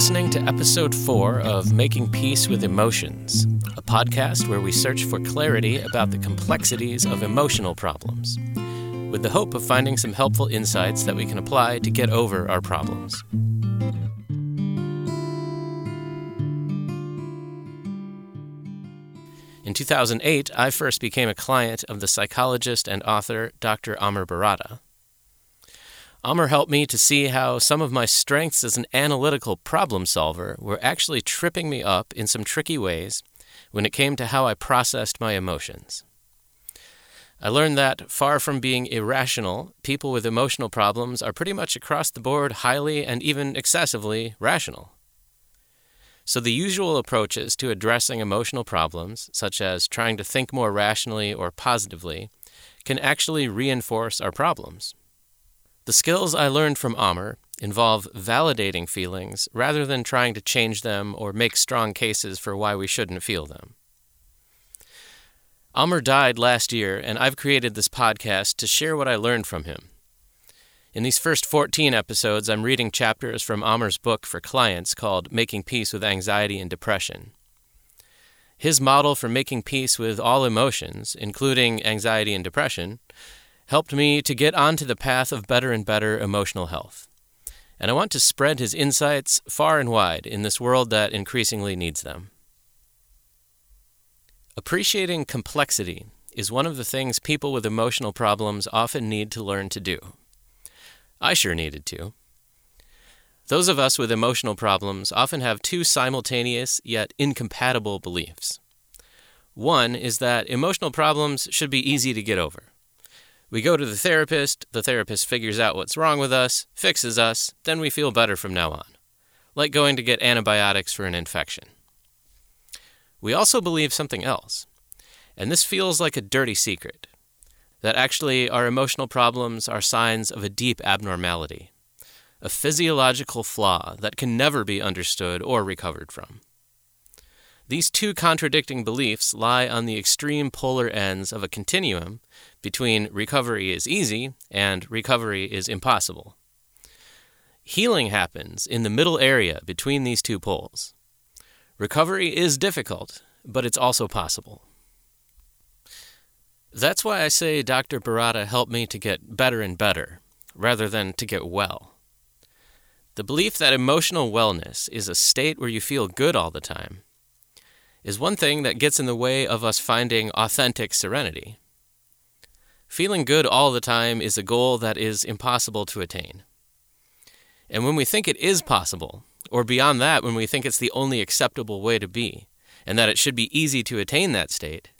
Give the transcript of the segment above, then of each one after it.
Listening to episode four of Making Peace with Emotions, a podcast where we search for clarity about the complexities of emotional problems, with the hope of finding some helpful insights that we can apply to get over our problems. In 2008, I first became a client of the psychologist and author Dr. Amr Barrada. Amr helped me to see how some of my strengths as an analytical problem solver were actually tripping me up in some tricky ways when it came to how I processed my emotions. I learned that, far from being irrational, people with emotional problems are pretty much across the board highly and even excessively rational. So, the usual approaches to addressing emotional problems, such as trying to think more rationally or positively, can actually reinforce our problems. The skills I learned from Amr involve validating feelings rather than trying to change them or make strong cases for why we shouldn't feel them. Amr died last year, and I've created this podcast to share what I learned from him. In these first 14 episodes, I'm reading chapters from Amr's book for clients called Making Peace with Anxiety and Depression. His model for making peace with all emotions, including anxiety and depression, helped me to get onto the path of better and better emotional health. And I want to spread his insights far and wide in this world that increasingly needs them. Appreciating complexity is one of the things people with emotional problems often need to learn to do. I sure needed to. Those of us with emotional problems often have two simultaneous yet incompatible beliefs. One is that emotional problems should be easy to get over. We go to the therapist, the therapist figures out what's wrong with us, fixes us, then we feel better from now on. Like going to get antibiotics for an infection. We also believe something else, and this feels like a dirty secret that actually our emotional problems are signs of a deep abnormality, a physiological flaw that can never be understood or recovered from. These two contradicting beliefs lie on the extreme polar ends of a continuum between recovery is easy and recovery is impossible. Healing happens in the middle area between these two poles. Recovery is difficult, but it's also possible. That's why I say Dr. Barrada helped me to get better and better, rather than to get well. The belief that emotional wellness is a state where you feel good all the time is one thing that gets in the way of us finding authentic serenity. Feeling good all the time is a goal that is impossible to attain. And when we think it is possible, or beyond that, when we think it's the only acceptable way to be, and that it should be easy to attain that state,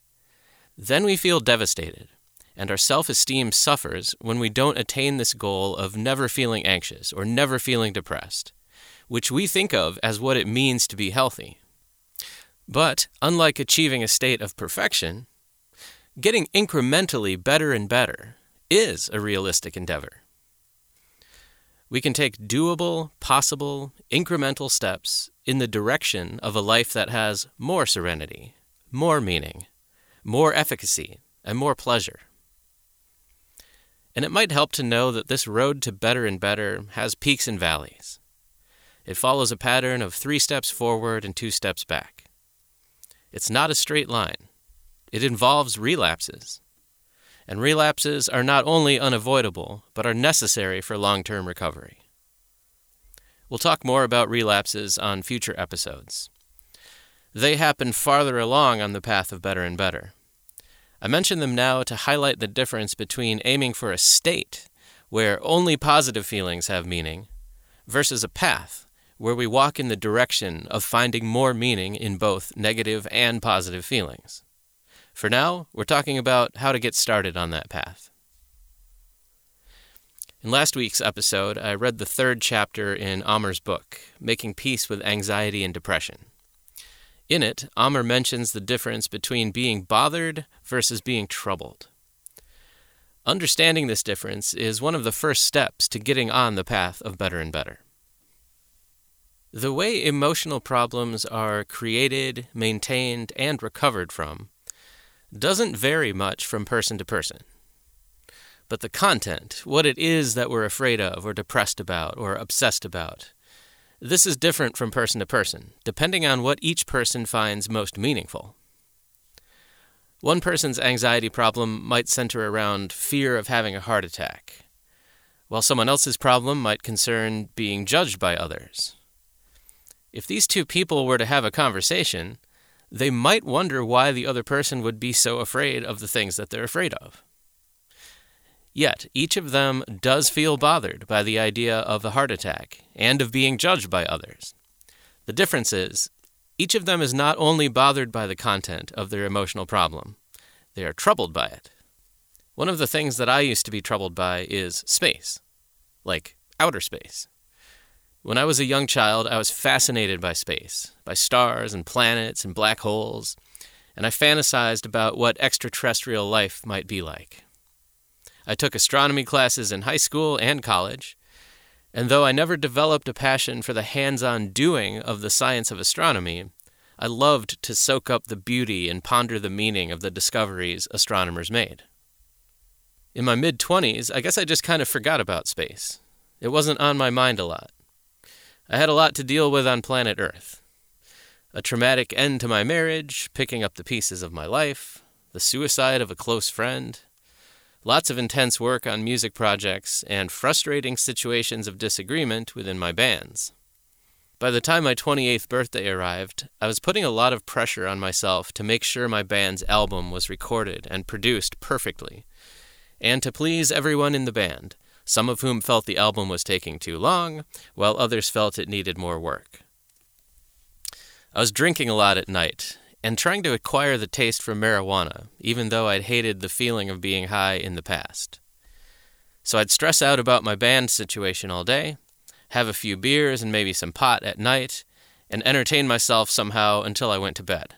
then we feel devastated, and our self esteem suffers when we don't attain this goal of never feeling anxious or never feeling depressed, which we think of as what it means to be healthy. But, unlike achieving a state of perfection, getting incrementally better and better is a realistic endeavor. We can take doable, possible, incremental steps in the direction of a life that has more serenity, more meaning, more efficacy, and more pleasure. And it might help to know that this road to better and better has peaks and valleys. It follows a pattern of three steps forward and two steps back. It's not a straight line, it involves relapses. And relapses are not only unavoidable, but are necessary for long term recovery. We'll talk more about relapses on future episodes. They happen farther along on the path of better and better. I mention them now to highlight the difference between aiming for a state where only positive feelings have meaning versus a path where we walk in the direction of finding more meaning in both negative and positive feelings. For now, we're talking about how to get started on that path. In last week's episode, I read the third chapter in Amr's book, Making Peace with Anxiety and Depression. In it, Amr mentions the difference between being bothered versus being troubled. Understanding this difference is one of the first steps to getting on the path of better and better. The way emotional problems are created, maintained, and recovered from doesn't vary much from person to person. But the content, what it is that we're afraid of, or depressed about, or obsessed about, This is different from person to person, depending on what each person finds most meaningful. One person's anxiety problem might center around fear of having a heart attack, while someone else's problem might concern being judged by others. If these two people were to have a conversation, they might wonder why the other person would be so afraid of the things that they're afraid of. Yet, each of them does feel bothered by the idea of a heart attack and of being judged by others. The difference is, each of them is not only bothered by the content of their emotional problem, they are troubled by it. One of the things that I used to be troubled by is space, like outer space. When I was a young child, I was fascinated by space, by stars and planets and black holes, and I fantasized about what extraterrestrial life might be like. I took astronomy classes in high school and college, and though I never developed a passion for the hands on doing of the science of astronomy, I loved to soak up the beauty and ponder the meaning of the discoveries astronomers made. In my mid 20s, I guess I just kind of forgot about space. It wasn't on my mind a lot. I had a lot to deal with on planet Earth. A traumatic end to my marriage, picking up the pieces of my life, the suicide of a close friend, lots of intense work on music projects, and frustrating situations of disagreement within my bands. By the time my 28th birthday arrived, I was putting a lot of pressure on myself to make sure my band's album was recorded and produced perfectly, and to please everyone in the band some of whom felt the album was taking too long, while others felt it needed more work. I was drinking a lot at night and trying to acquire the taste for marijuana, even though I'd hated the feeling of being high in the past. So I'd stress out about my band situation all day, have a few beers and maybe some pot at night, and entertain myself somehow until I went to bed.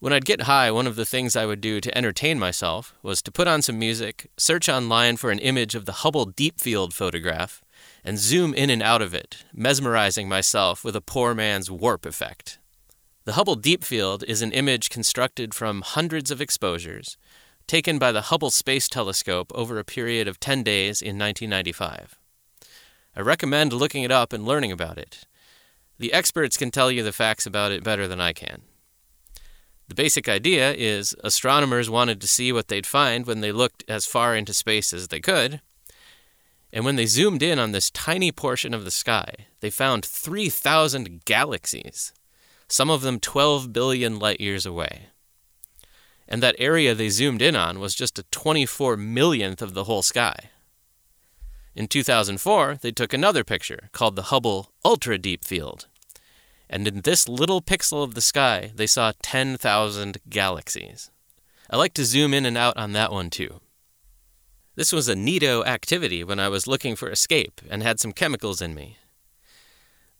When I'd get high, one of the things I would do to entertain myself was to put on some music, search online for an image of the Hubble Deep Field photograph, and zoom in and out of it, mesmerizing myself with a poor man's warp effect. The Hubble Deep Field is an image constructed from hundreds of exposures, taken by the Hubble Space Telescope over a period of 10 days in 1995. I recommend looking it up and learning about it. The experts can tell you the facts about it better than I can. The basic idea is astronomers wanted to see what they'd find when they looked as far into space as they could. And when they zoomed in on this tiny portion of the sky, they found 3,000 galaxies, some of them 12 billion light years away. And that area they zoomed in on was just a 24 millionth of the whole sky. In 2004, they took another picture called the Hubble Ultra Deep Field and in this little pixel of the sky, they saw 10,000 galaxies. I like to zoom in and out on that one too. This was a neato activity when I was looking for escape and had some chemicals in me.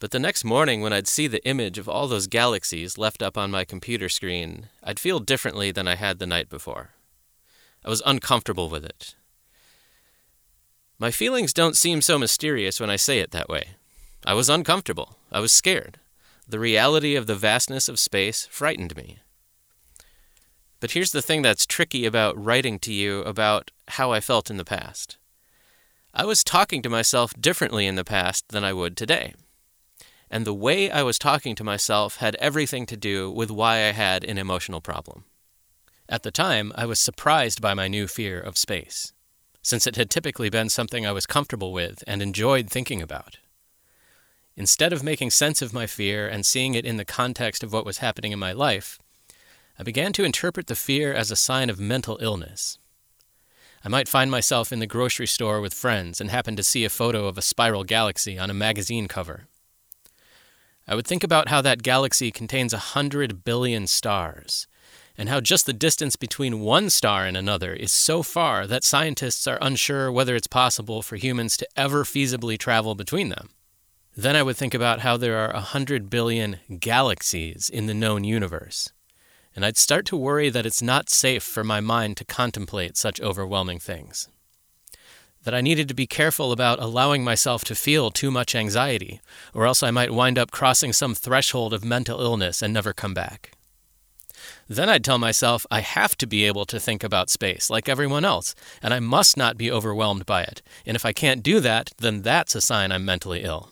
But the next morning, when I'd see the image of all those galaxies left up on my computer screen, I'd feel differently than I had the night before. I was uncomfortable with it. My feelings don't seem so mysterious when I say it that way. I was uncomfortable. I was scared. The reality of the vastness of space frightened me. But here's the thing that's tricky about writing to you about how I felt in the past. I was talking to myself differently in the past than I would today. And the way I was talking to myself had everything to do with why I had an emotional problem. At the time, I was surprised by my new fear of space, since it had typically been something I was comfortable with and enjoyed thinking about. Instead of making sense of my fear and seeing it in the context of what was happening in my life, I began to interpret the fear as a sign of mental illness. I might find myself in the grocery store with friends and happen to see a photo of a spiral galaxy on a magazine cover. I would think about how that galaxy contains a hundred billion stars, and how just the distance between one star and another is so far that scientists are unsure whether it's possible for humans to ever feasibly travel between them. Then I would think about how there are a hundred billion galaxies in the known universe. And I'd start to worry that it's not safe for my mind to contemplate such overwhelming things. That I needed to be careful about allowing myself to feel too much anxiety, or else I might wind up crossing some threshold of mental illness and never come back. Then I'd tell myself I have to be able to think about space like everyone else, and I must not be overwhelmed by it. And if I can't do that, then that's a sign I'm mentally ill.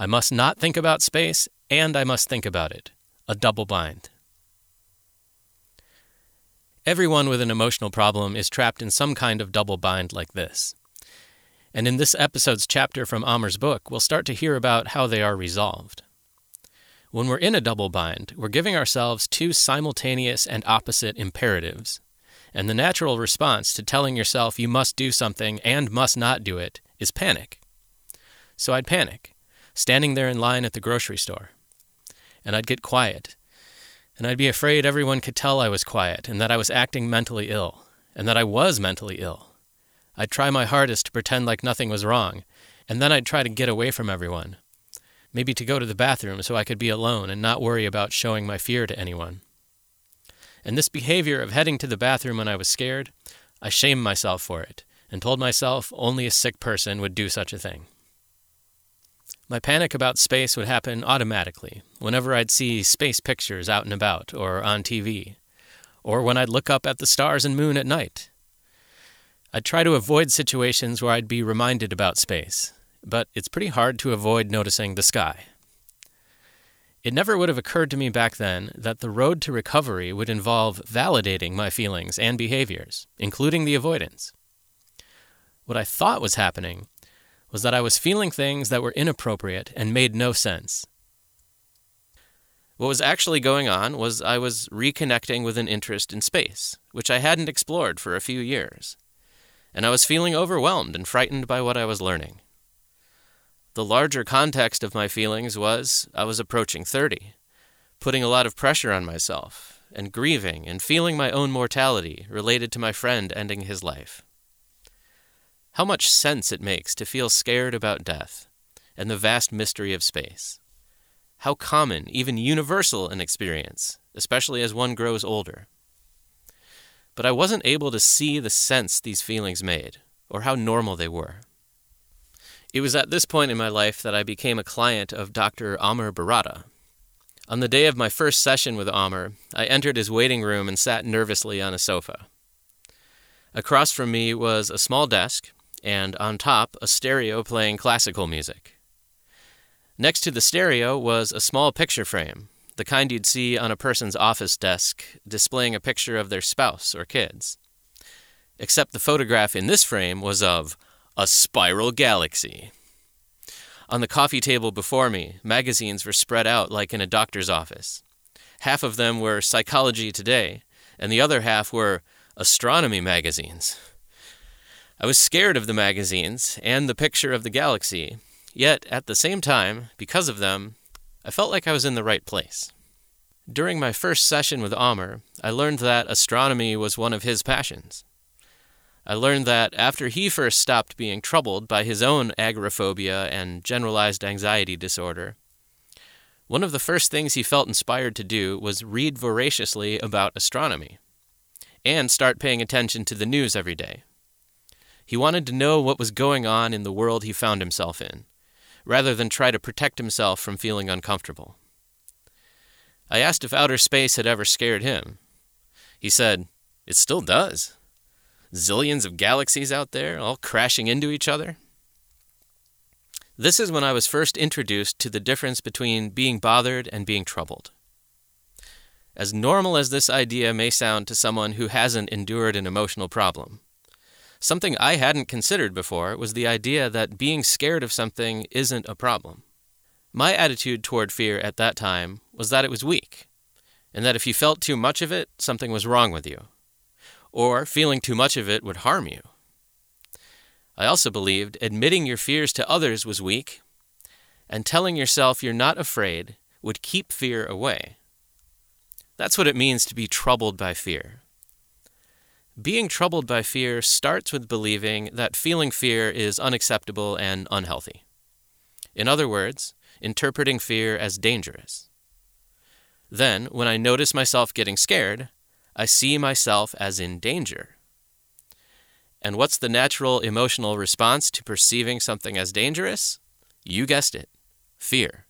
I must not think about space, and I must think about it. A double bind. Everyone with an emotional problem is trapped in some kind of double bind like this. And in this episode's chapter from Amr's book, we'll start to hear about how they are resolved. When we're in a double bind, we're giving ourselves two simultaneous and opposite imperatives. And the natural response to telling yourself you must do something and must not do it is panic. So I'd panic, standing there in line at the grocery store. And I'd get quiet and I'd be afraid everyone could tell I was quiet and that I was acting mentally ill, and that I was mentally ill. I'd try my hardest to pretend like nothing was wrong, and then I'd try to get away from everyone. Maybe to go to the bathroom so I could be alone and not worry about showing my fear to anyone. And this behavior of heading to the bathroom when I was scared, I shamed myself for it and told myself only a sick person would do such a thing. My panic about space would happen automatically whenever I'd see space pictures out and about or on TV, or when I'd look up at the stars and moon at night. I'd try to avoid situations where I'd be reminded about space, but it's pretty hard to avoid noticing the sky. It never would have occurred to me back then that the road to recovery would involve validating my feelings and behaviors, including the avoidance. What I thought was happening was that I was feeling things that were inappropriate and made no sense. What was actually going on was I was reconnecting with an interest in space, which I hadn't explored for a few years, and I was feeling overwhelmed and frightened by what I was learning. The larger context of my feelings was I was approaching 30, putting a lot of pressure on myself, and grieving and feeling my own mortality related to my friend ending his life. How much sense it makes to feel scared about death and the vast mystery of space. How common, even universal, an experience, especially as one grows older. But I wasn't able to see the sense these feelings made, or how normal they were. It was at this point in my life that I became a client of Dr. Amr Barrada. On the day of my first session with Amr, I entered his waiting room and sat nervously on a sofa. Across from me was a small desk and on top, a stereo playing classical music. Next to the stereo was a small picture frame, the kind you'd see on a person's office desk, displaying a picture of their spouse or kids. Except the photograph in this frame was of a spiral galaxy. On the coffee table before me, magazines were spread out like in a doctor's office. Half of them were Psychology Today, and the other half were astronomy magazines. I was scared of the magazines and the picture of the galaxy, yet at the same time, because of them, I felt like I was in the right place. During my first session with Amr, I learned that astronomy was one of his passions. I learned that after he first stopped being troubled by his own agoraphobia and generalized anxiety disorder, one of the first things he felt inspired to do was read voraciously about astronomy and start paying attention to the news every day. He wanted to know what was going on in the world he found himself in, rather than try to protect himself from feeling uncomfortable. I asked if outer space had ever scared him. He said, It still does. Zillions of galaxies out there, all crashing into each other. This is when I was first introduced to the difference between being bothered and being troubled. As normal as this idea may sound to someone who hasn't endured an emotional problem, Something I hadn't considered before was the idea that being scared of something isn't a problem. My attitude toward fear at that time was that it was weak, and that if you felt too much of it, something was wrong with you, or feeling too much of it would harm you. I also believed admitting your fears to others was weak, and telling yourself you're not afraid would keep fear away. That's what it means to be troubled by fear. Being troubled by fear starts with believing that feeling fear is unacceptable and unhealthy. In other words, interpreting fear as dangerous. Then, when I notice myself getting scared, I see myself as in danger. And what's the natural emotional response to perceiving something as dangerous? You guessed it fear.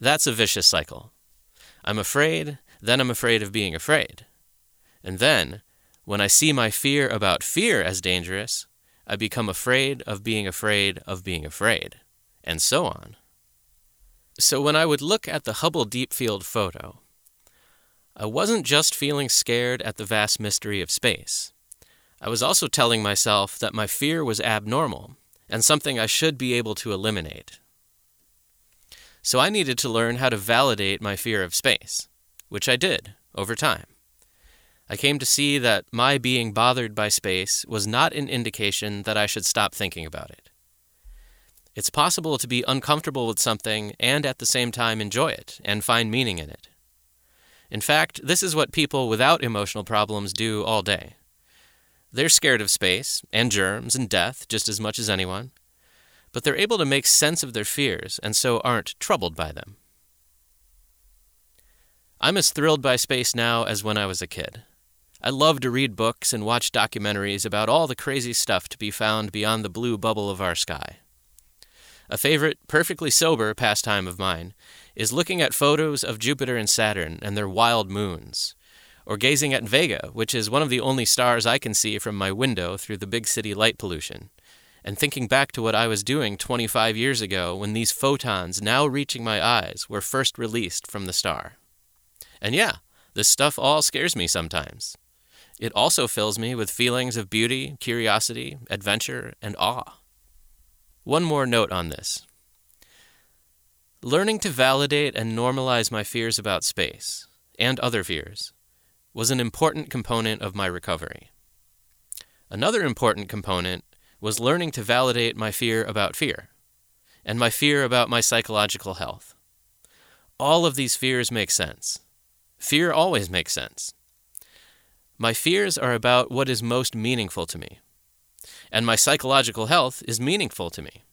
That's a vicious cycle. I'm afraid, then I'm afraid of being afraid. And then when I see my fear about fear as dangerous, I become afraid of being afraid of being afraid, and so on. So when I would look at the Hubble Deep Field photo, I wasn't just feeling scared at the vast mystery of space. I was also telling myself that my fear was abnormal and something I should be able to eliminate. So I needed to learn how to validate my fear of space, which I did over time. I came to see that my being bothered by space was not an indication that I should stop thinking about it. It's possible to be uncomfortable with something and at the same time enjoy it and find meaning in it. In fact, this is what people without emotional problems do all day. They're scared of space and germs and death just as much as anyone, but they're able to make sense of their fears and so aren't troubled by them. I'm as thrilled by space now as when I was a kid. I love to read books and watch documentaries about all the crazy stuff to be found beyond the blue bubble of our sky. A favorite, perfectly sober pastime of mine is looking at photos of Jupiter and Saturn and their wild moons, or gazing at Vega, which is one of the only stars I can see from my window through the big city light pollution, and thinking back to what I was doing 25 years ago when these photons now reaching my eyes were first released from the star. And yeah, this stuff all scares me sometimes. It also fills me with feelings of beauty, curiosity, adventure, and awe. One more note on this. Learning to validate and normalize my fears about space, and other fears, was an important component of my recovery. Another important component was learning to validate my fear about fear, and my fear about my psychological health. All of these fears make sense. Fear always makes sense. My fears are about what is most meaningful to me and my psychological health is meaningful to me.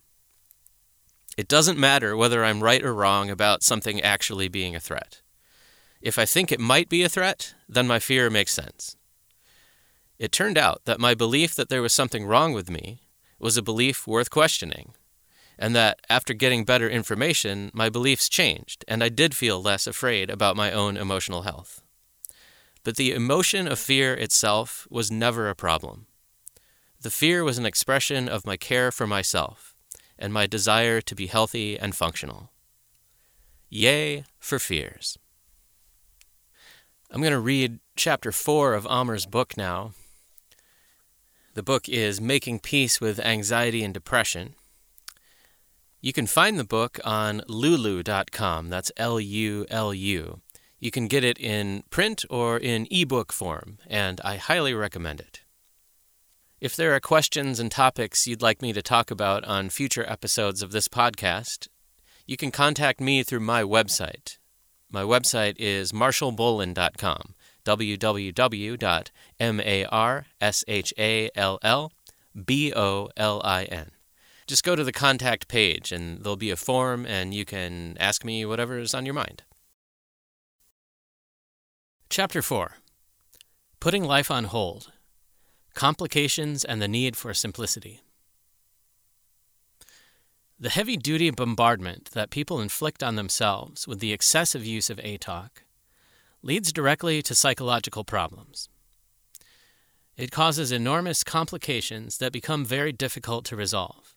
It doesn't matter whether I'm right or wrong about something actually being a threat. If I think it might be a threat, then my fear makes sense. It turned out that my belief that there was something wrong with me was a belief worth questioning, and that after getting better information, my beliefs changed, and I did feel less afraid about my own emotional health. But the emotion of fear itself was never a problem. The fear was an expression of my care for myself and my desire to be healthy and functional. Yay for fears. I'm going to read chapter 4 of Amr's book now. The book is Making Peace with Anxiety and Depression. You can find the book on lulu.com. That's L U L U. You can get it in print or in ebook form, and I highly recommend it. If there are questions and topics you'd like me to talk about on future episodes of this podcast, you can contact me through my website. My website is marshallbolin.com, www.marshallbolin. Just go to the contact page and there'll be a form and you can ask me whatever is on your mind. Chapter 4 Putting Life on Hold Complications and the Need for Simplicity. The heavy duty bombardment that people inflict on themselves with the excessive use of A talk leads directly to psychological problems. It causes enormous complications that become very difficult to resolve.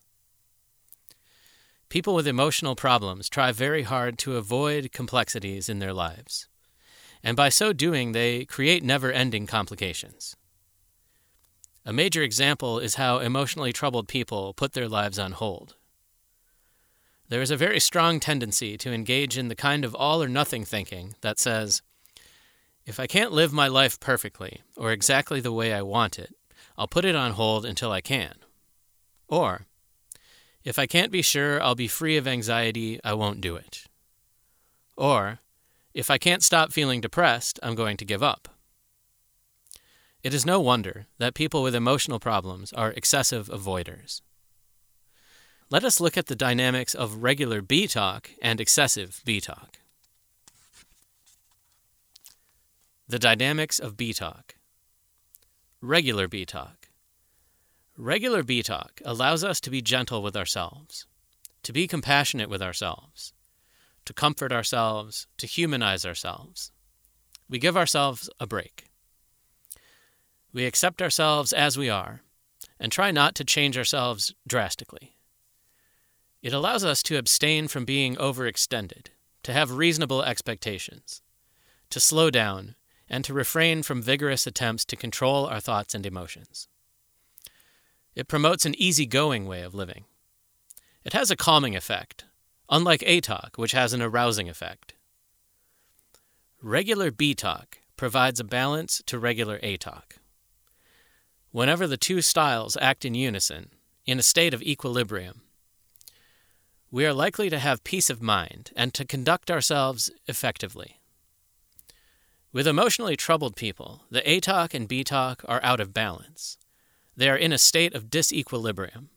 People with emotional problems try very hard to avoid complexities in their lives, and by so doing, they create never ending complications. A major example is how emotionally troubled people put their lives on hold. There is a very strong tendency to engage in the kind of all or nothing thinking that says, if I can't live my life perfectly or exactly the way I want it, I'll put it on hold until I can. Or, if I can't be sure I'll be free of anxiety, I won't do it. Or, if I can't stop feeling depressed, I'm going to give up. It is no wonder that people with emotional problems are excessive avoiders. Let us look at the dynamics of regular B talk and excessive B talk. The dynamics of B talk. Regular B talk. Regular B talk allows us to be gentle with ourselves, to be compassionate with ourselves, to comfort ourselves, to humanize ourselves. We give ourselves a break. We accept ourselves as we are and try not to change ourselves drastically. It allows us to abstain from being overextended, to have reasonable expectations, to slow down, and to refrain from vigorous attempts to control our thoughts and emotions. It promotes an easygoing way of living. It has a calming effect, unlike A talk, which has an arousing effect. Regular B talk provides a balance to regular A talk. Whenever the two styles act in unison, in a state of equilibrium, we are likely to have peace of mind and to conduct ourselves effectively. With emotionally troubled people, the A talk and B talk are out of balance. They are in a state of disequilibrium.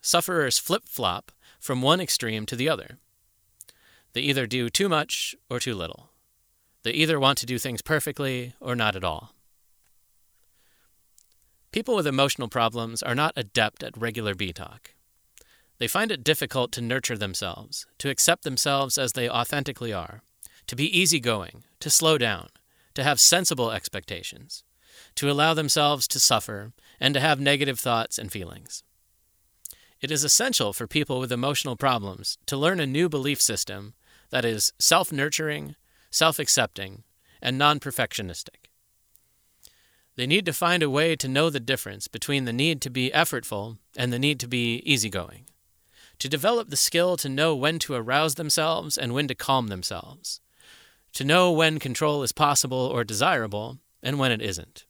Sufferers flip flop from one extreme to the other. They either do too much or too little. They either want to do things perfectly or not at all. People with emotional problems are not adept at regular B talk. They find it difficult to nurture themselves, to accept themselves as they authentically are, to be easygoing, to slow down, to have sensible expectations, to allow themselves to suffer, and to have negative thoughts and feelings. It is essential for people with emotional problems to learn a new belief system that is self nurturing, self accepting, and non perfectionistic. They need to find a way to know the difference between the need to be effortful and the need to be easygoing, to develop the skill to know when to arouse themselves and when to calm themselves, to know when control is possible or desirable and when it isn't.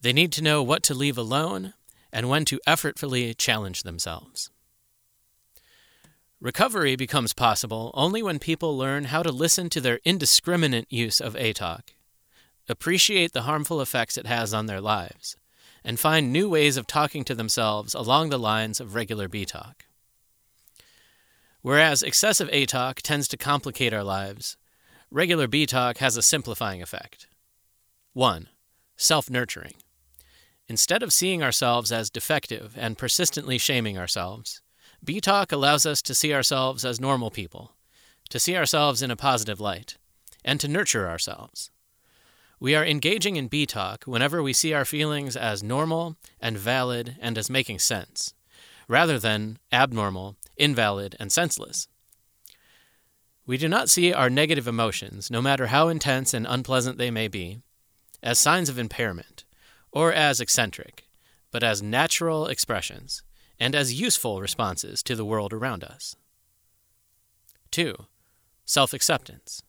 They need to know what to leave alone and when to effortfully challenge themselves. Recovery becomes possible only when people learn how to listen to their indiscriminate use of A talk, appreciate the harmful effects it has on their lives, and find new ways of talking to themselves along the lines of regular B talk. Whereas excessive A talk tends to complicate our lives, regular B talk has a simplifying effect. 1. Self nurturing. Instead of seeing ourselves as defective and persistently shaming ourselves, B Talk allows us to see ourselves as normal people, to see ourselves in a positive light, and to nurture ourselves. We are engaging in B Talk whenever we see our feelings as normal and valid and as making sense, rather than abnormal, invalid, and senseless. We do not see our negative emotions, no matter how intense and unpleasant they may be, as signs of impairment or as eccentric, but as natural expressions and as useful responses to the world around us. 2. Self acceptance.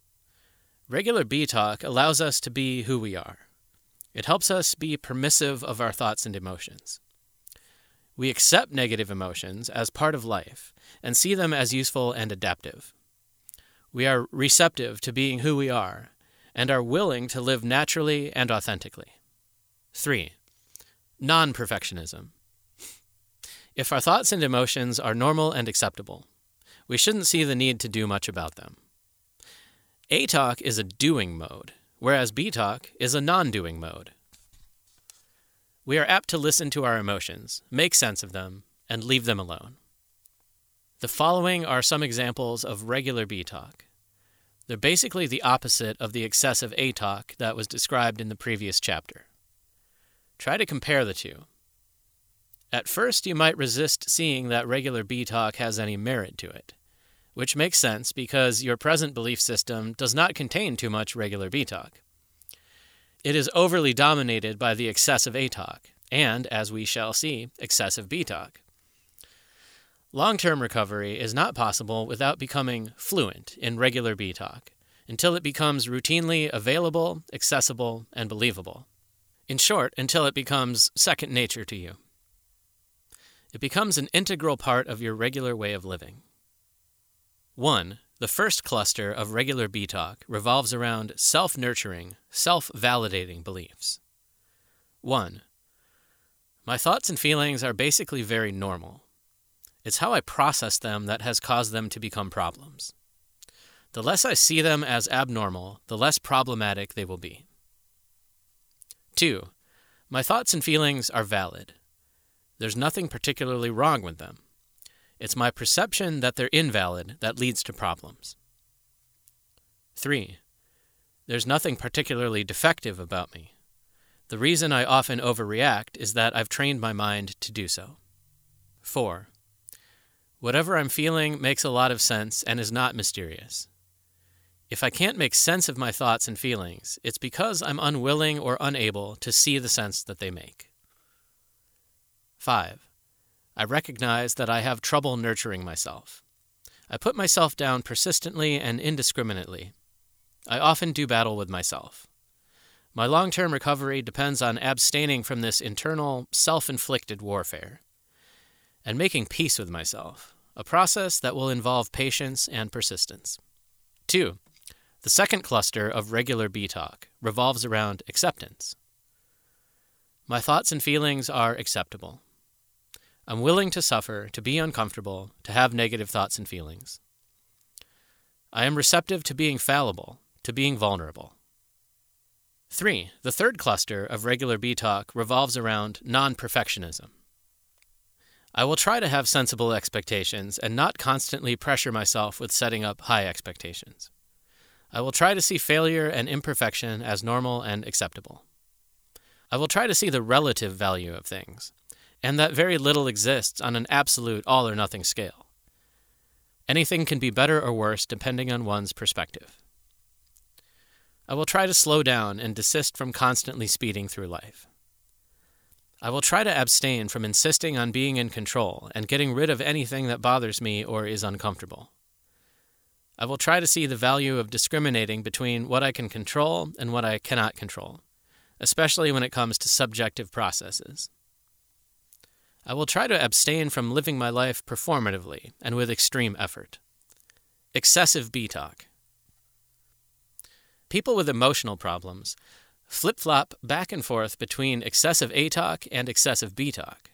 Regular B talk allows us to be who we are. It helps us be permissive of our thoughts and emotions. We accept negative emotions as part of life and see them as useful and adaptive. We are receptive to being who we are and are willing to live naturally and authentically. 3. Non perfectionism. If our thoughts and emotions are normal and acceptable, we shouldn't see the need to do much about them. A talk is a doing mode, whereas B talk is a non doing mode. We are apt to listen to our emotions, make sense of them, and leave them alone. The following are some examples of regular B talk. They're basically the opposite of the excessive A talk that was described in the previous chapter. Try to compare the two. At first, you might resist seeing that regular B talk has any merit to it, which makes sense because your present belief system does not contain too much regular B talk. It is overly dominated by the excessive A talk, and, as we shall see, excessive B talk. Long term recovery is not possible without becoming fluent in regular B talk until it becomes routinely available, accessible, and believable. In short, until it becomes second nature to you. It becomes an integral part of your regular way of living. 1. The first cluster of regular B talk revolves around self nurturing, self validating beliefs. 1. My thoughts and feelings are basically very normal. It's how I process them that has caused them to become problems. The less I see them as abnormal, the less problematic they will be. 2. My thoughts and feelings are valid. There's nothing particularly wrong with them. It's my perception that they're invalid that leads to problems. 3. There's nothing particularly defective about me. The reason I often overreact is that I've trained my mind to do so. 4. Whatever I'm feeling makes a lot of sense and is not mysterious. If I can't make sense of my thoughts and feelings, it's because I'm unwilling or unable to see the sense that they make. 5. I recognize that I have trouble nurturing myself. I put myself down persistently and indiscriminately. I often do battle with myself. My long term recovery depends on abstaining from this internal, self inflicted warfare and making peace with myself, a process that will involve patience and persistence. 2. The second cluster of regular B talk revolves around acceptance. My thoughts and feelings are acceptable. I'm willing to suffer, to be uncomfortable, to have negative thoughts and feelings. I am receptive to being fallible, to being vulnerable. 3. The third cluster of regular B talk revolves around non perfectionism. I will try to have sensible expectations and not constantly pressure myself with setting up high expectations. I will try to see failure and imperfection as normal and acceptable. I will try to see the relative value of things, and that very little exists on an absolute all or nothing scale. Anything can be better or worse depending on one's perspective. I will try to slow down and desist from constantly speeding through life. I will try to abstain from insisting on being in control and getting rid of anything that bothers me or is uncomfortable. I will try to see the value of discriminating between what I can control and what I cannot control, especially when it comes to subjective processes. I will try to abstain from living my life performatively and with extreme effort. Excessive B talk. People with emotional problems flip flop back and forth between excessive A talk and excessive B talk.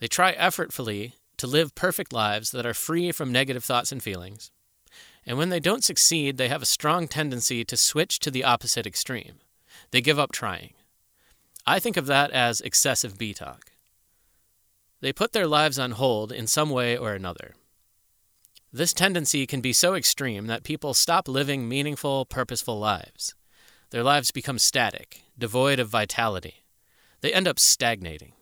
They try effortfully to live perfect lives that are free from negative thoughts and feelings. And when they don't succeed, they have a strong tendency to switch to the opposite extreme. They give up trying. I think of that as excessive B talk. They put their lives on hold in some way or another. This tendency can be so extreme that people stop living meaningful, purposeful lives. Their lives become static, devoid of vitality. They end up stagnating.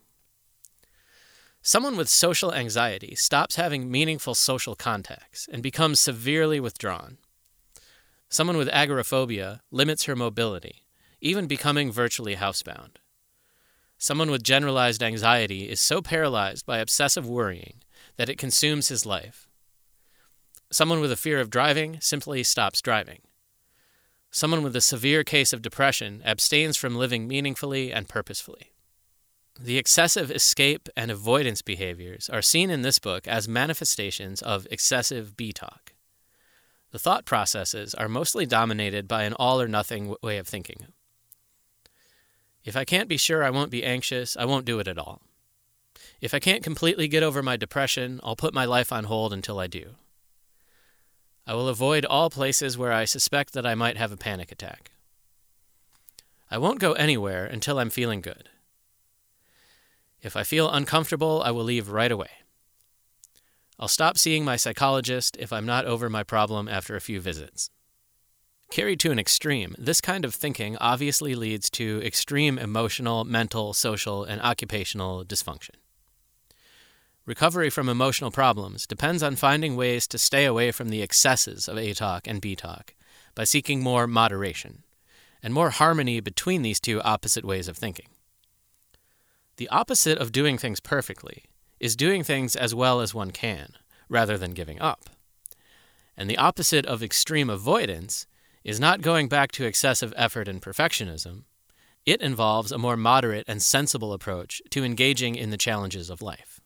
Someone with social anxiety stops having meaningful social contacts and becomes severely withdrawn. Someone with agoraphobia limits her mobility, even becoming virtually housebound. Someone with generalized anxiety is so paralyzed by obsessive worrying that it consumes his life. Someone with a fear of driving simply stops driving. Someone with a severe case of depression abstains from living meaningfully and purposefully. The excessive escape and avoidance behaviors are seen in this book as manifestations of excessive B talk. The thought processes are mostly dominated by an all or nothing way of thinking. If I can't be sure I won't be anxious, I won't do it at all. If I can't completely get over my depression, I'll put my life on hold until I do. I will avoid all places where I suspect that I might have a panic attack. I won't go anywhere until I'm feeling good. If I feel uncomfortable, I will leave right away. I'll stop seeing my psychologist if I'm not over my problem after a few visits. Carried to an extreme, this kind of thinking obviously leads to extreme emotional, mental, social, and occupational dysfunction. Recovery from emotional problems depends on finding ways to stay away from the excesses of A talk and B talk by seeking more moderation and more harmony between these two opposite ways of thinking. The opposite of doing things perfectly is doing things as well as one can, rather than giving up. And the opposite of extreme avoidance is not going back to excessive effort and perfectionism. It involves a more moderate and sensible approach to engaging in the challenges of life.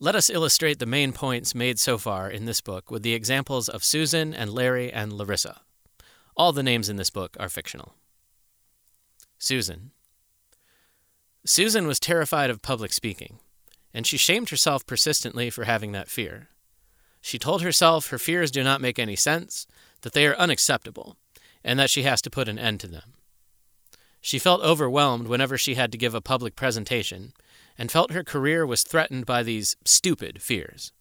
Let us illustrate the main points made so far in this book with the examples of Susan and Larry and Larissa. All the names in this book are fictional. Susan. Susan was terrified of public speaking, and she shamed herself persistently for having that fear. She told herself her fears do not make any sense, that they are unacceptable, and that she has to put an end to them. She felt overwhelmed whenever she had to give a public presentation and felt her career was threatened by these stupid fears.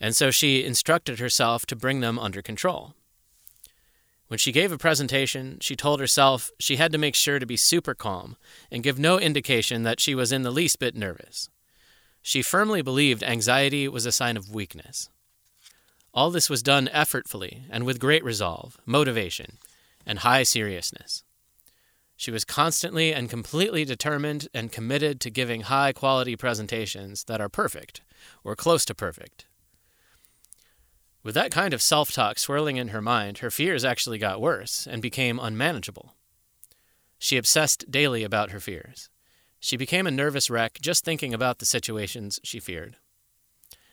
And so she instructed herself to bring them under control. When she gave a presentation, she told herself she had to make sure to be super calm and give no indication that she was in the least bit nervous. She firmly believed anxiety was a sign of weakness. All this was done effortfully and with great resolve, motivation, and high seriousness. She was constantly and completely determined and committed to giving high quality presentations that are perfect or close to perfect. With that kind of self talk swirling in her mind, her fears actually got worse and became unmanageable. She obsessed daily about her fears. She became a nervous wreck just thinking about the situations she feared.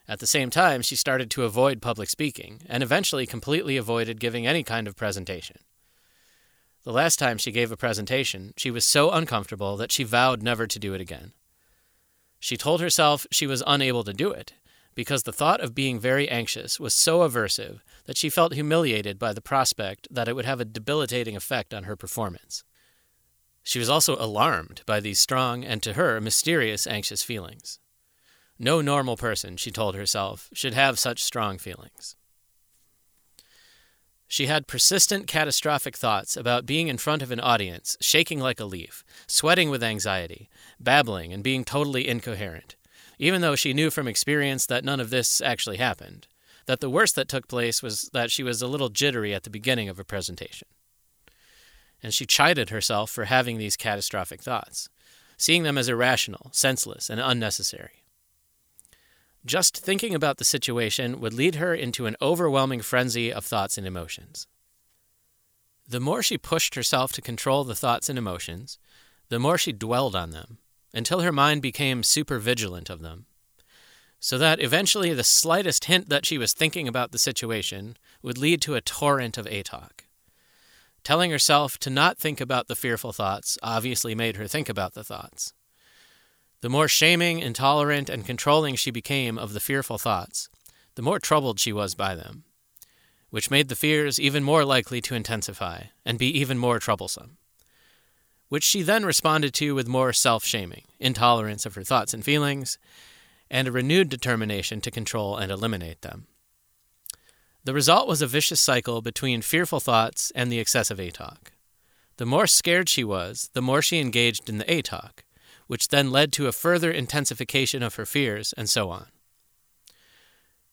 At the same time, she started to avoid public speaking and eventually completely avoided giving any kind of presentation. The last time she gave a presentation, she was so uncomfortable that she vowed never to do it again. She told herself she was unable to do it because the thought of being very anxious was so aversive that she felt humiliated by the prospect that it would have a debilitating effect on her performance. She was also alarmed by these strong and to her mysterious anxious feelings. No normal person, she told herself, should have such strong feelings. She had persistent catastrophic thoughts about being in front of an audience, shaking like a leaf, sweating with anxiety, babbling, and being totally incoherent, even though she knew from experience that none of this actually happened, that the worst that took place was that she was a little jittery at the beginning of a presentation. And she chided herself for having these catastrophic thoughts, seeing them as irrational, senseless, and unnecessary. Just thinking about the situation would lead her into an overwhelming frenzy of thoughts and emotions. The more she pushed herself to control the thoughts and emotions, the more she dwelled on them, until her mind became super vigilant of them. So that eventually the slightest hint that she was thinking about the situation would lead to a torrent of A talk. Telling herself to not think about the fearful thoughts obviously made her think about the thoughts. The more shaming, intolerant, and controlling she became of the fearful thoughts, the more troubled she was by them, which made the fears even more likely to intensify and be even more troublesome, which she then responded to with more self shaming, intolerance of her thoughts and feelings, and a renewed determination to control and eliminate them. The result was a vicious cycle between fearful thoughts and the excessive A talk. The more scared she was, the more she engaged in the A talk, which then led to a further intensification of her fears, and so on.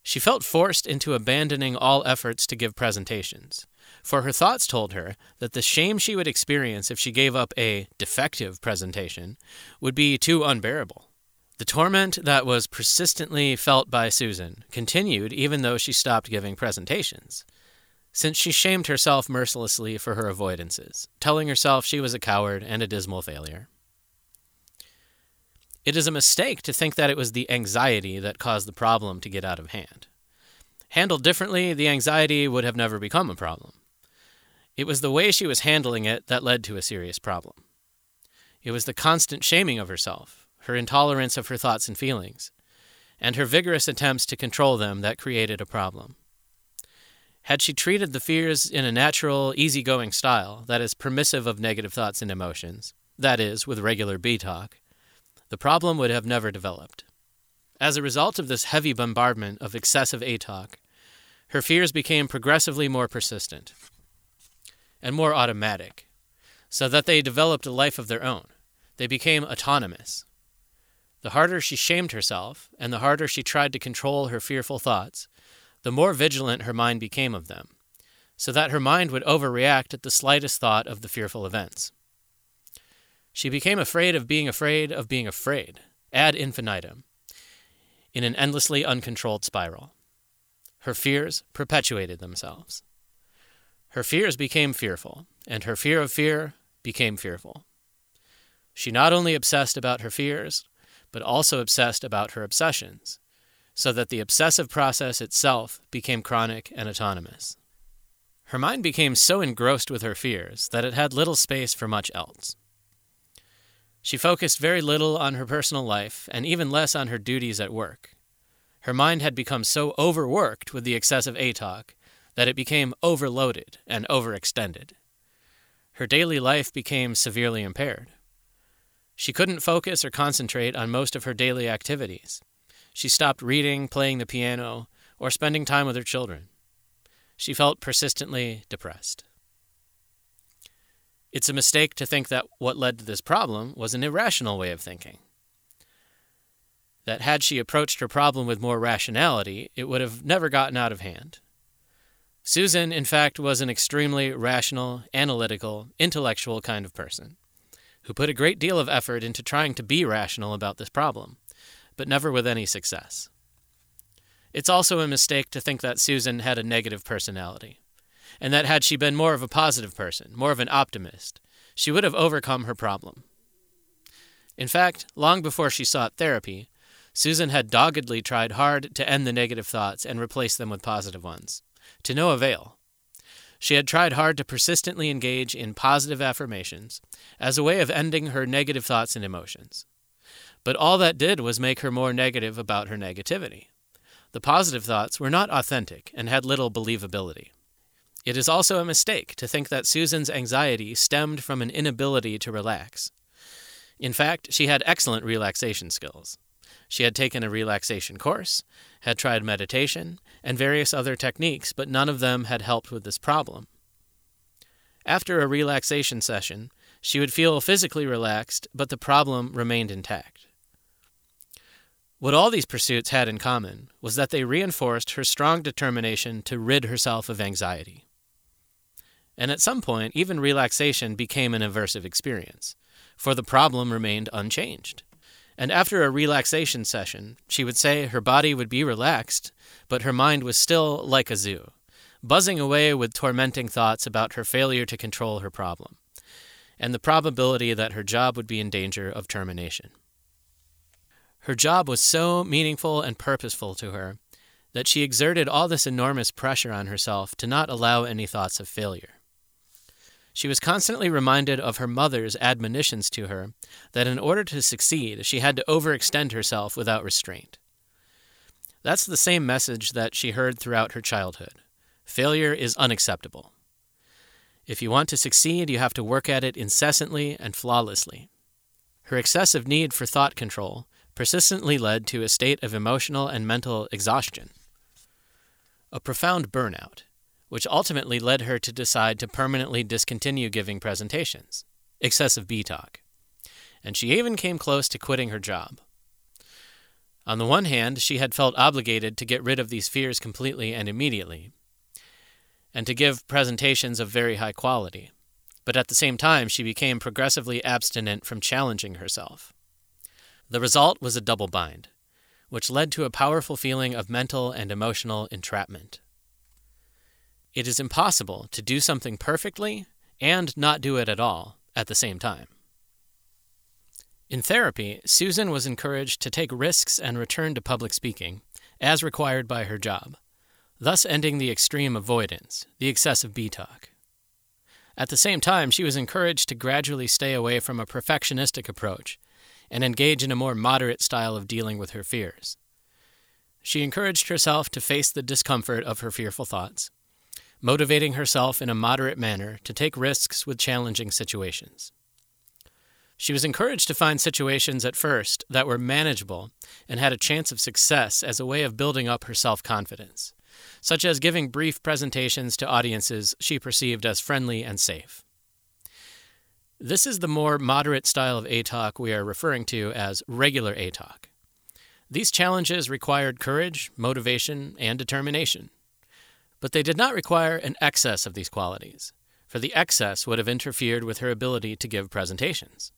She felt forced into abandoning all efforts to give presentations, for her thoughts told her that the shame she would experience if she gave up a defective presentation would be too unbearable. The torment that was persistently felt by Susan continued even though she stopped giving presentations, since she shamed herself mercilessly for her avoidances, telling herself she was a coward and a dismal failure. It is a mistake to think that it was the anxiety that caused the problem to get out of hand. Handled differently, the anxiety would have never become a problem. It was the way she was handling it that led to a serious problem. It was the constant shaming of herself, her intolerance of her thoughts and feelings, and her vigorous attempts to control them that created a problem. Had she treated the fears in a natural, easygoing style that is permissive of negative thoughts and emotions, that is, with regular B talk, the problem would have never developed. As a result of this heavy bombardment of excessive A talk, her fears became progressively more persistent and more automatic, so that they developed a life of their own. They became autonomous. The harder she shamed herself, and the harder she tried to control her fearful thoughts, the more vigilant her mind became of them, so that her mind would overreact at the slightest thought of the fearful events. She became afraid of being afraid of being afraid, ad infinitum, in an endlessly uncontrolled spiral. Her fears perpetuated themselves. Her fears became fearful, and her fear of fear became fearful. She not only obsessed about her fears, but also obsessed about her obsessions, so that the obsessive process itself became chronic and autonomous. Her mind became so engrossed with her fears that it had little space for much else. She focused very little on her personal life and even less on her duties at work. Her mind had become so overworked with the excessive A talk that it became overloaded and overextended. Her daily life became severely impaired. She couldn't focus or concentrate on most of her daily activities. She stopped reading, playing the piano, or spending time with her children. She felt persistently depressed. It's a mistake to think that what led to this problem was an irrational way of thinking. that had she approached her problem with more rationality, it would have never gotten out of hand. Susan, in fact, was an extremely rational, analytical, intellectual kind of person who put a great deal of effort into trying to be rational about this problem, but never with any success. It's also a mistake to think that Susan had a negative personality, and that had she been more of a positive person, more of an optimist, she would have overcome her problem. In fact, long before she sought therapy, Susan had doggedly tried hard to end the negative thoughts and replace them with positive ones, to no avail. She had tried hard to persistently engage in positive affirmations as a way of ending her negative thoughts and emotions. But all that did was make her more negative about her negativity. The positive thoughts were not authentic and had little believability. It is also a mistake to think that Susan's anxiety stemmed from an inability to relax. In fact, she had excellent relaxation skills. She had taken a relaxation course, had tried meditation, and various other techniques, but none of them had helped with this problem. After a relaxation session, she would feel physically relaxed, but the problem remained intact. What all these pursuits had in common was that they reinforced her strong determination to rid herself of anxiety. And at some point, even relaxation became an aversive experience, for the problem remained unchanged. And after a relaxation session, she would say her body would be relaxed, but her mind was still like a zoo, buzzing away with tormenting thoughts about her failure to control her problem, and the probability that her job would be in danger of termination. Her job was so meaningful and purposeful to her that she exerted all this enormous pressure on herself to not allow any thoughts of failure. She was constantly reminded of her mother's admonitions to her that in order to succeed, she had to overextend herself without restraint. That's the same message that she heard throughout her childhood failure is unacceptable. If you want to succeed, you have to work at it incessantly and flawlessly. Her excessive need for thought control persistently led to a state of emotional and mental exhaustion, a profound burnout which ultimately led her to decide to permanently discontinue giving presentations, excessive B talk. And she even came close to quitting her job. On the one hand, she had felt obligated to get rid of these fears completely and immediately, and to give presentations of very high quality. But at the same time, she became progressively abstinent from challenging herself. The result was a double bind, which led to a powerful feeling of mental and emotional entrapment. It is impossible to do something perfectly and not do it at all at the same time. In therapy, Susan was encouraged to take risks and return to public speaking, as required by her job, thus ending the extreme avoidance, the excessive B talk. At the same time, she was encouraged to gradually stay away from a perfectionistic approach and engage in a more moderate style of dealing with her fears. She encouraged herself to face the discomfort of her fearful thoughts motivating herself in a moderate manner to take risks with challenging situations. She was encouraged to find situations at first that were manageable and had a chance of success as a way of building up her self confidence, such as giving brief presentations to audiences she perceived as friendly and safe. This is the more moderate style of A talk we are referring to as regular A talk. These challenges required courage, motivation, and determination. But they did not require an excess of these qualities, for the excess would have interfered with her ability to give presentations.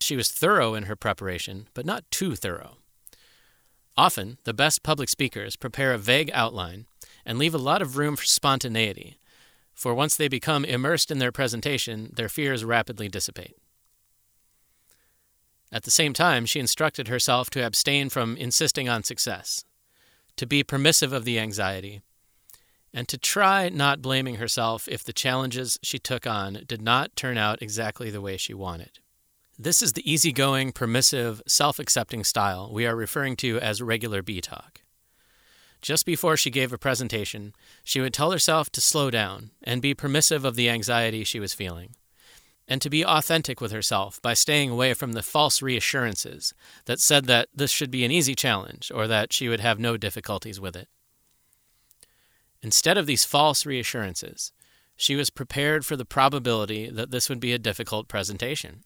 She was thorough in her preparation, but not too thorough. Often, the best public speakers prepare a vague outline and leave a lot of room for spontaneity, for once they become immersed in their presentation, their fears rapidly dissipate. At the same time, she instructed herself to abstain from insisting on success, to be permissive of the anxiety, and to try not blaming herself if the challenges she took on did not turn out exactly the way she wanted. This is the easygoing, permissive, self accepting style we are referring to as regular B talk. Just before she gave a presentation, she would tell herself to slow down and be permissive of the anxiety she was feeling, and to be authentic with herself by staying away from the false reassurances that said that this should be an easy challenge or that she would have no difficulties with it. Instead of these false reassurances, she was prepared for the probability that this would be a difficult presentation,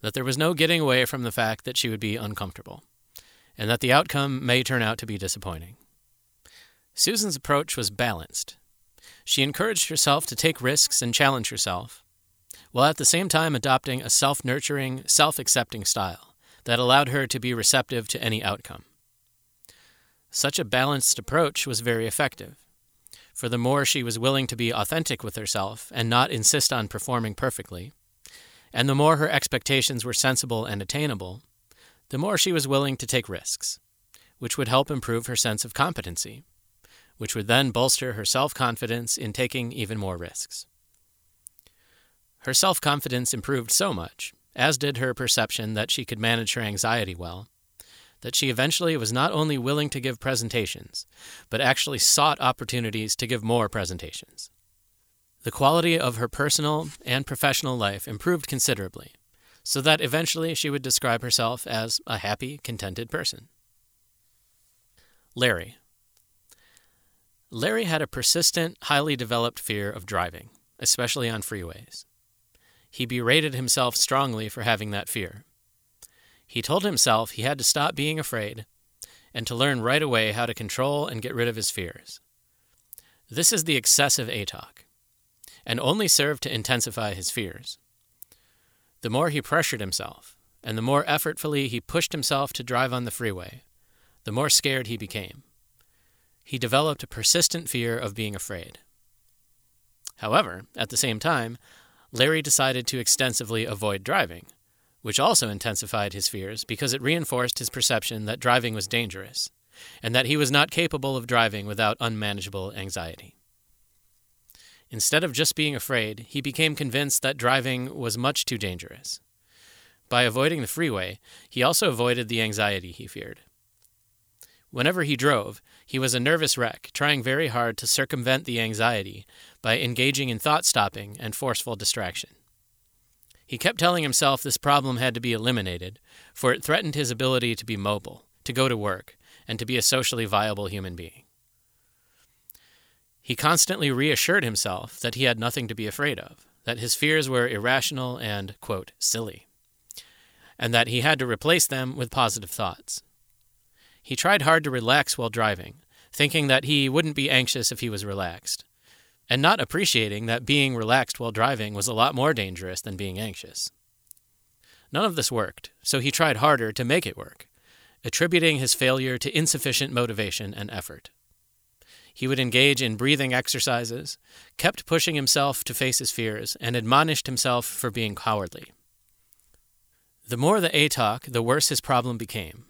that there was no getting away from the fact that she would be uncomfortable. and that the outcome may turn out to be disappointing. Susan's approach was balanced. She encouraged herself to take risks and challenge herself, while at the same time adopting a self nurturing, self accepting style that allowed her to be receptive to any outcome. Such a balanced approach was very effective, for the more she was willing to be authentic with herself and not insist on performing perfectly, and the more her expectations were sensible and attainable, the more she was willing to take risks, which would help improve her sense of competency, which would then bolster her self confidence in taking even more risks. Her self confidence improved so much, as did her perception that she could manage her anxiety well, that she eventually was not only willing to give presentations, but actually sought opportunities to give more presentations. The quality of her personal and professional life improved considerably, so that eventually she would describe herself as a happy, contented person. Larry. Larry had a persistent, highly developed fear of driving, especially on freeways. He berated himself strongly for having that fear. He told himself he had to stop being afraid and to learn right away how to control and get rid of his fears. This is the excessive A talk, and only served to intensify his fears. The more he pressured himself, and the more effortfully he pushed himself to drive on the freeway, the more scared he became. He developed a persistent fear of being afraid. However, at the same time, Larry decided to extensively avoid driving, which also intensified his fears because it reinforced his perception that driving was dangerous, and that he was not capable of driving without unmanageable anxiety. Instead of just being afraid, he became convinced that driving was much too dangerous. By avoiding the freeway, he also avoided the anxiety he feared. Whenever he drove, he was a nervous wreck, trying very hard to circumvent the anxiety by engaging in thought stopping and forceful distraction. He kept telling himself this problem had to be eliminated, for it threatened his ability to be mobile, to go to work, and to be a socially viable human being. He constantly reassured himself that he had nothing to be afraid of, that his fears were irrational and, quote, silly, and that he had to replace them with positive thoughts. He tried hard to relax while driving, thinking that he wouldn't be anxious if he was relaxed, and not appreciating that being relaxed while driving was a lot more dangerous than being anxious. None of this worked, so he tried harder to make it work, attributing his failure to insufficient motivation and effort. He would engage in breathing exercises, kept pushing himself to face his fears, and admonished himself for being cowardly. The more the A talk, the worse his problem became.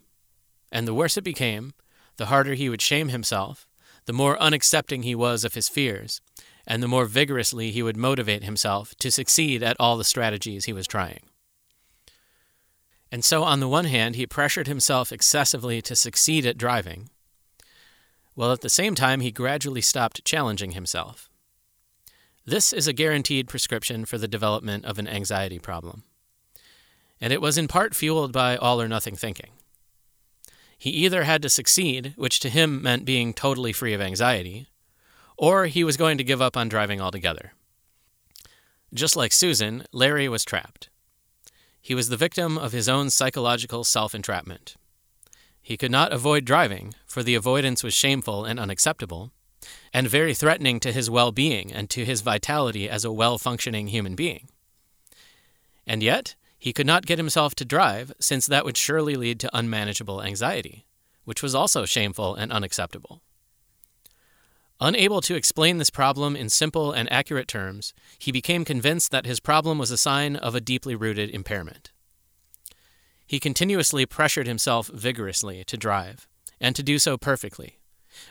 And the worse it became, the harder he would shame himself, the more unaccepting he was of his fears, and the more vigorously he would motivate himself to succeed at all the strategies he was trying. And so, on the one hand, he pressured himself excessively to succeed at driving, while at the same time he gradually stopped challenging himself. This is a guaranteed prescription for the development of an anxiety problem. And it was in part fueled by all or nothing thinking. He either had to succeed, which to him meant being totally free of anxiety, or he was going to give up on driving altogether. Just like Susan, Larry was trapped. He was the victim of his own psychological self entrapment. He could not avoid driving, for the avoidance was shameful and unacceptable, and very threatening to his well being and to his vitality as a well functioning human being. And yet, he could not get himself to drive, since that would surely lead to unmanageable anxiety, which was also shameful and unacceptable. Unable to explain this problem in simple and accurate terms, he became convinced that his problem was a sign of a deeply rooted impairment. He continuously pressured himself vigorously to drive, and to do so perfectly,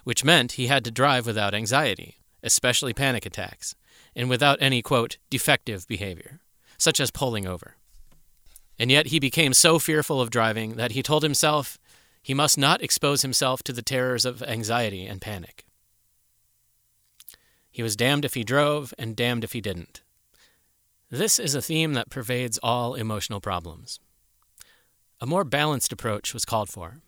which meant he had to drive without anxiety, especially panic attacks, and without any, quote, defective behavior, such as pulling over. And yet he became so fearful of driving that he told himself he must not expose himself to the terrors of anxiety and panic. He was damned if he drove, and damned if he didn't. This is a theme that pervades all emotional problems. A more balanced approach was called for.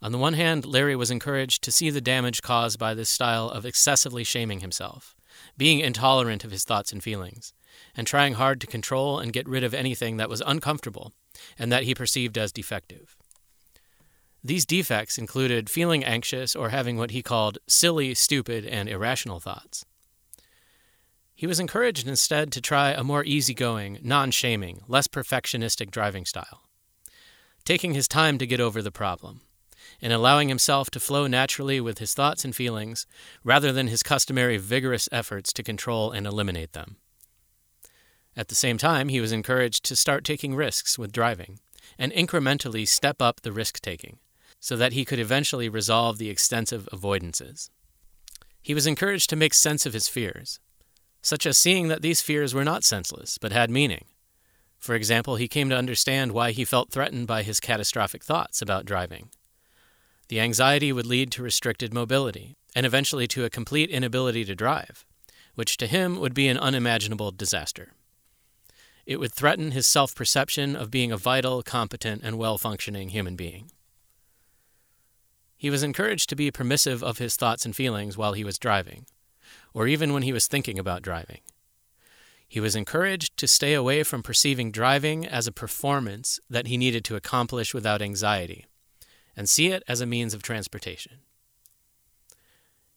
On the one hand, Larry was encouraged to see the damage caused by this style of excessively shaming himself, being intolerant of his thoughts and feelings, and trying hard to control and get rid of anything that was uncomfortable and that he perceived as defective. These defects included feeling anxious or having what he called silly, stupid, and irrational thoughts. He was encouraged instead to try a more easygoing, non shaming, less perfectionistic driving style, taking his time to get over the problem, and allowing himself to flow naturally with his thoughts and feelings rather than his customary vigorous efforts to control and eliminate them. At the same time, he was encouraged to start taking risks with driving and incrementally step up the risk taking so that he could eventually resolve the extensive avoidances. He was encouraged to make sense of his fears, such as seeing that these fears were not senseless but had meaning. For example, he came to understand why he felt threatened by his catastrophic thoughts about driving. The anxiety would lead to restricted mobility and eventually to a complete inability to drive, which to him would be an unimaginable disaster. It would threaten his self perception of being a vital, competent, and well functioning human being. He was encouraged to be permissive of his thoughts and feelings while he was driving, or even when he was thinking about driving. He was encouraged to stay away from perceiving driving as a performance that he needed to accomplish without anxiety, and see it as a means of transportation.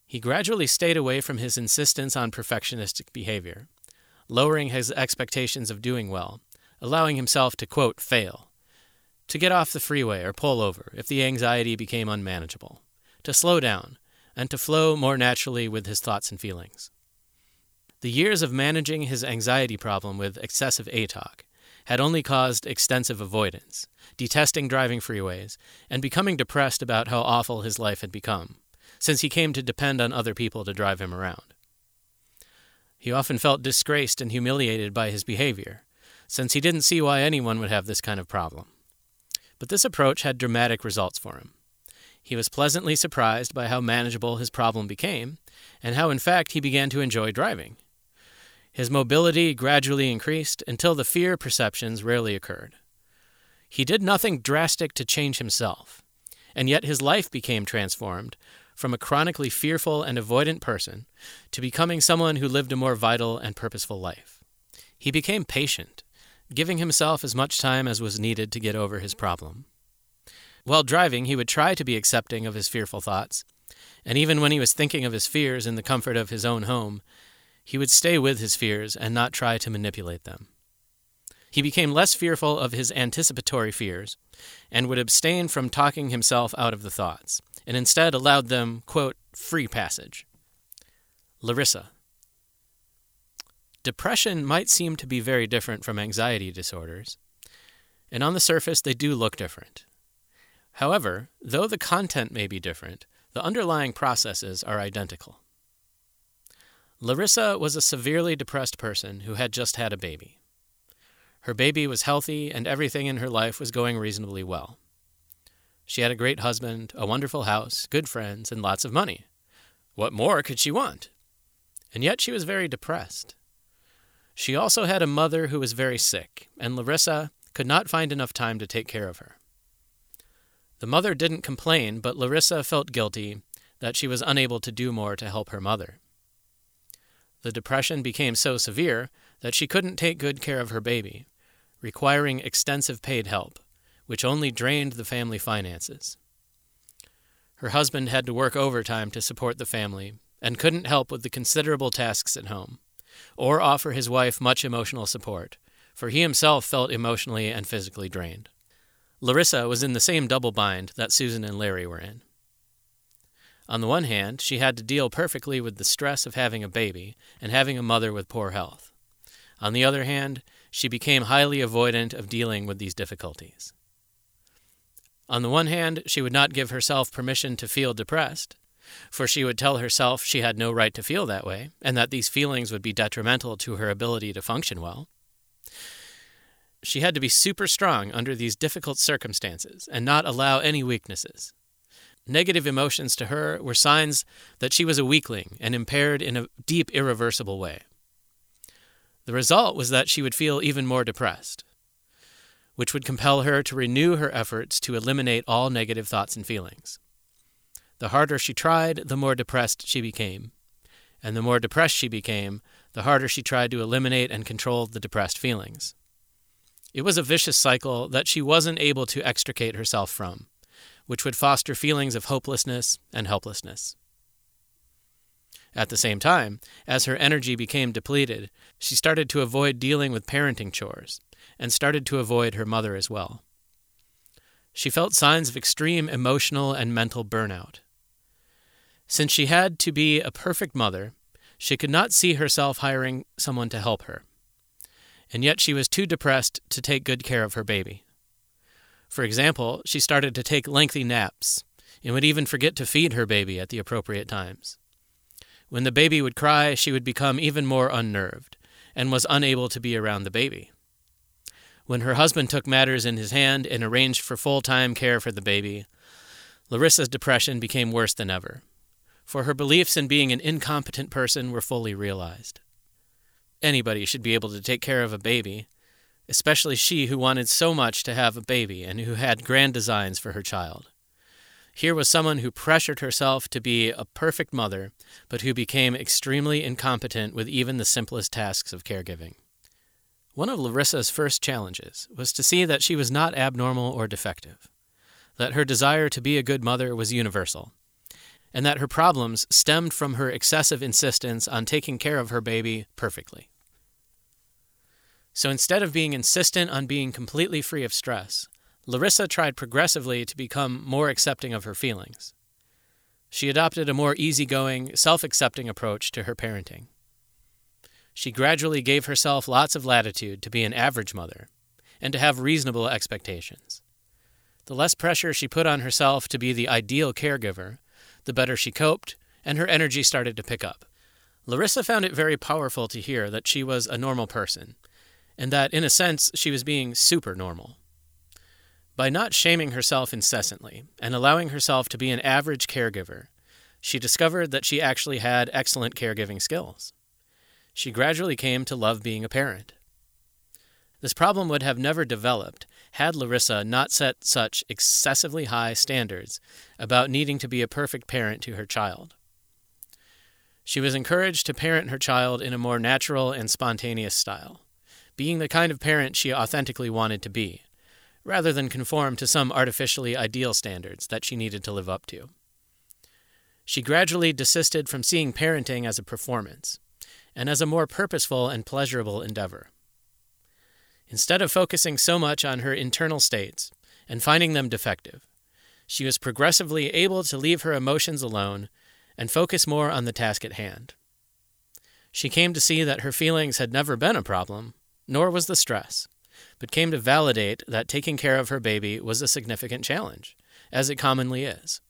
He gradually stayed away from his insistence on perfectionistic behavior, lowering his expectations of doing well, allowing himself to, quote, fail, to get off the freeway or pull over if the anxiety became unmanageable, to slow down, and to flow more naturally with his thoughts and feelings. The years of managing his anxiety problem with excessive A talk had only caused extensive avoidance, detesting driving freeways, and becoming depressed about how awful his life had become, since he came to depend on other people to drive him around. He often felt disgraced and humiliated by his behavior, since he didn't see why anyone would have this kind of problem. But this approach had dramatic results for him. He was pleasantly surprised by how manageable his problem became, and how, in fact, he began to enjoy driving. His mobility gradually increased until the fear perceptions rarely occurred. He did nothing drastic to change himself, and yet his life became transformed from a chronically fearful and avoidant person to becoming someone who lived a more vital and purposeful life. He became patient giving himself as much time as was needed to get over his problem. While driving, he would try to be accepting of his fearful thoughts, and even when he was thinking of his fears in the comfort of his own home, he would stay with his fears and not try to manipulate them. He became less fearful of his anticipatory fears and would abstain from talking himself out of the thoughts, and instead allowed them, quote, free passage. Larissa, Depression might seem to be very different from anxiety disorders, and on the surface they do look different. However, though the content may be different, the underlying processes are identical. Larissa was a severely depressed person who had just had a baby. Her baby was healthy and everything in her life was going reasonably well. She had a great husband, a wonderful house, good friends, and lots of money. What more could she want? And yet she was very depressed. She also had a mother who was very sick, and Larissa could not find enough time to take care of her. The mother didn't complain, but Larissa felt guilty that she was unable to do more to help her mother. The depression became so severe that she couldn't take good care of her baby, requiring extensive paid help, which only drained the family finances. Her husband had to work overtime to support the family and couldn't help with the considerable tasks at home or offer his wife much emotional support, for he himself felt emotionally and physically drained. Larissa was in the same double bind that Susan and Larry were in. On the one hand, she had to deal perfectly with the stress of having a baby and having a mother with poor health. On the other hand, she became highly avoidant of dealing with these difficulties. On the one hand, she would not give herself permission to feel depressed, for she would tell herself she had no right to feel that way, and that these feelings would be detrimental to her ability to function well. She had to be super strong under these difficult circumstances and not allow any weaknesses. Negative emotions to her were signs that she was a weakling and impaired in a deep, irreversible way. The result was that she would feel even more depressed, which would compel her to renew her efforts to eliminate all negative thoughts and feelings. The harder she tried, the more depressed she became. And the more depressed she became, the harder she tried to eliminate and control the depressed feelings. It was a vicious cycle that she wasn't able to extricate herself from, which would foster feelings of hopelessness and helplessness. At the same time, as her energy became depleted, she started to avoid dealing with parenting chores and started to avoid her mother as well. She felt signs of extreme emotional and mental burnout. Since she had to be a perfect mother, she could not see herself hiring someone to help her. And yet she was too depressed to take good care of her baby. For example, she started to take lengthy naps and would even forget to feed her baby at the appropriate times. When the baby would cry, she would become even more unnerved and was unable to be around the baby. When her husband took matters in his hand and arranged for full time care for the baby, Larissa's depression became worse than ever for her beliefs in being an incompetent person were fully realized. Anybody should be able to take care of a baby, especially she who wanted so much to have a baby and who had grand designs for her child. Here was someone who pressured herself to be a perfect mother, but who became extremely incompetent with even the simplest tasks of caregiving. One of Larissa's first challenges was to see that she was not abnormal or defective, that her desire to be a good mother was universal, and that her problems stemmed from her excessive insistence on taking care of her baby perfectly. So instead of being insistent on being completely free of stress, Larissa tried progressively to become more accepting of her feelings. She adopted a more easygoing, self accepting approach to her parenting. She gradually gave herself lots of latitude to be an average mother and to have reasonable expectations. The less pressure she put on herself to be the ideal caregiver, the better she coped, and her energy started to pick up. Larissa found it very powerful to hear that she was a normal person, and that, in a sense, she was being super normal. By not shaming herself incessantly and allowing herself to be an average caregiver, she discovered that she actually had excellent caregiving skills. She gradually came to love being a parent. This problem would have never developed had Larissa not set such excessively high standards about needing to be a perfect parent to her child. She was encouraged to parent her child in a more natural and spontaneous style, being the kind of parent she authentically wanted to be, rather than conform to some artificially ideal standards that she needed to live up to. She gradually desisted from seeing parenting as a performance and as a more purposeful and pleasurable endeavor. Instead of focusing so much on her internal states and finding them defective, she was progressively able to leave her emotions alone and focus more on the task at hand. She came to see that her feelings had never been a problem, nor was the stress, but came to validate that taking care of her baby was a significant challenge, as it commonly is.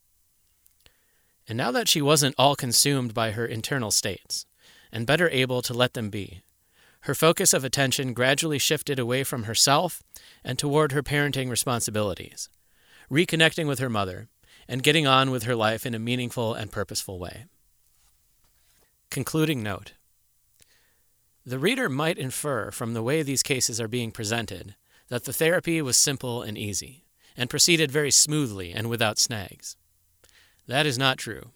And now that she wasn't all consumed by her internal states, and better able to let them be, her focus of attention gradually shifted away from herself and toward her parenting responsibilities, reconnecting with her mother, and getting on with her life in a meaningful and purposeful way. Concluding note The reader might infer from the way these cases are being presented that the therapy was simple and easy, and proceeded very smoothly and without snags. That is not true.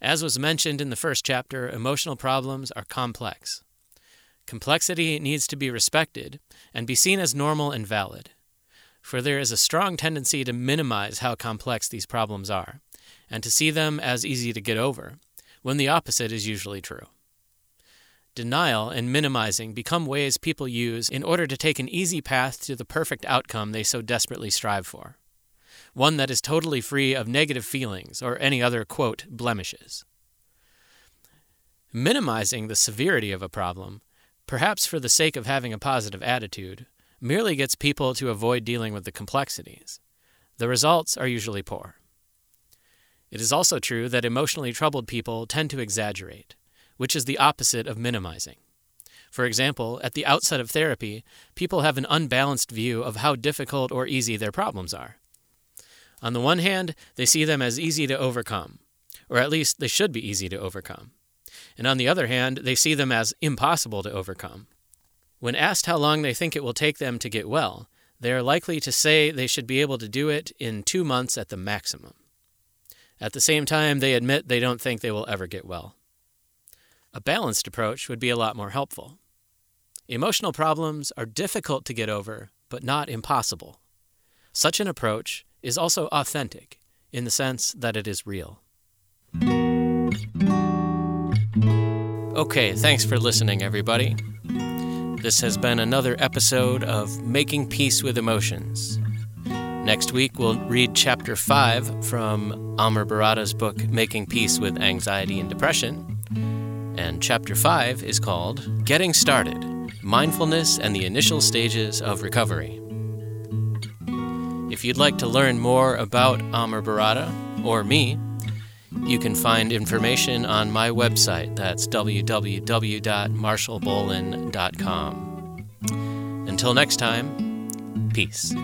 As was mentioned in the first chapter, emotional problems are complex. Complexity needs to be respected and be seen as normal and valid, for there is a strong tendency to minimize how complex these problems are and to see them as easy to get over, when the opposite is usually true. Denial and minimizing become ways people use in order to take an easy path to the perfect outcome they so desperately strive for, one that is totally free of negative feelings or any other, quote, blemishes. Minimizing the severity of a problem perhaps for the sake of having a positive attitude, merely gets people to avoid dealing with the complexities. The results are usually poor. It is also true that emotionally troubled people tend to exaggerate, which is the opposite of minimizing. For example, at the outset of therapy, people have an unbalanced view of how difficult or easy their problems are. On the one hand, they see them as easy to overcome, or at least they should be easy to overcome and on the other hand, they see them as impossible to overcome. When asked how long they think it will take them to get well, they are likely to say they should be able to do it in two months at the maximum. At the same time, they admit they don't think they will ever get well. A balanced approach would be a lot more helpful. Emotional problems are difficult to get over, but not impossible. Such an approach is also authentic in the sense that it is real. Okay, thanks for listening, everybody. This has been another episode of Making Peace with Emotions. Next week, we'll read Chapter 5 from Amr Barrada's book, Making Peace with Anxiety and Depression. And Chapter 5 is called Getting Started Mindfulness and the Initial Stages of Recovery. If you'd like to learn more about Amr Barrada or me, you can find information on my website. That's www.marshallbolin.com. Until next time, peace.